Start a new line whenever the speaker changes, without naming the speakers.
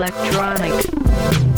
electronic.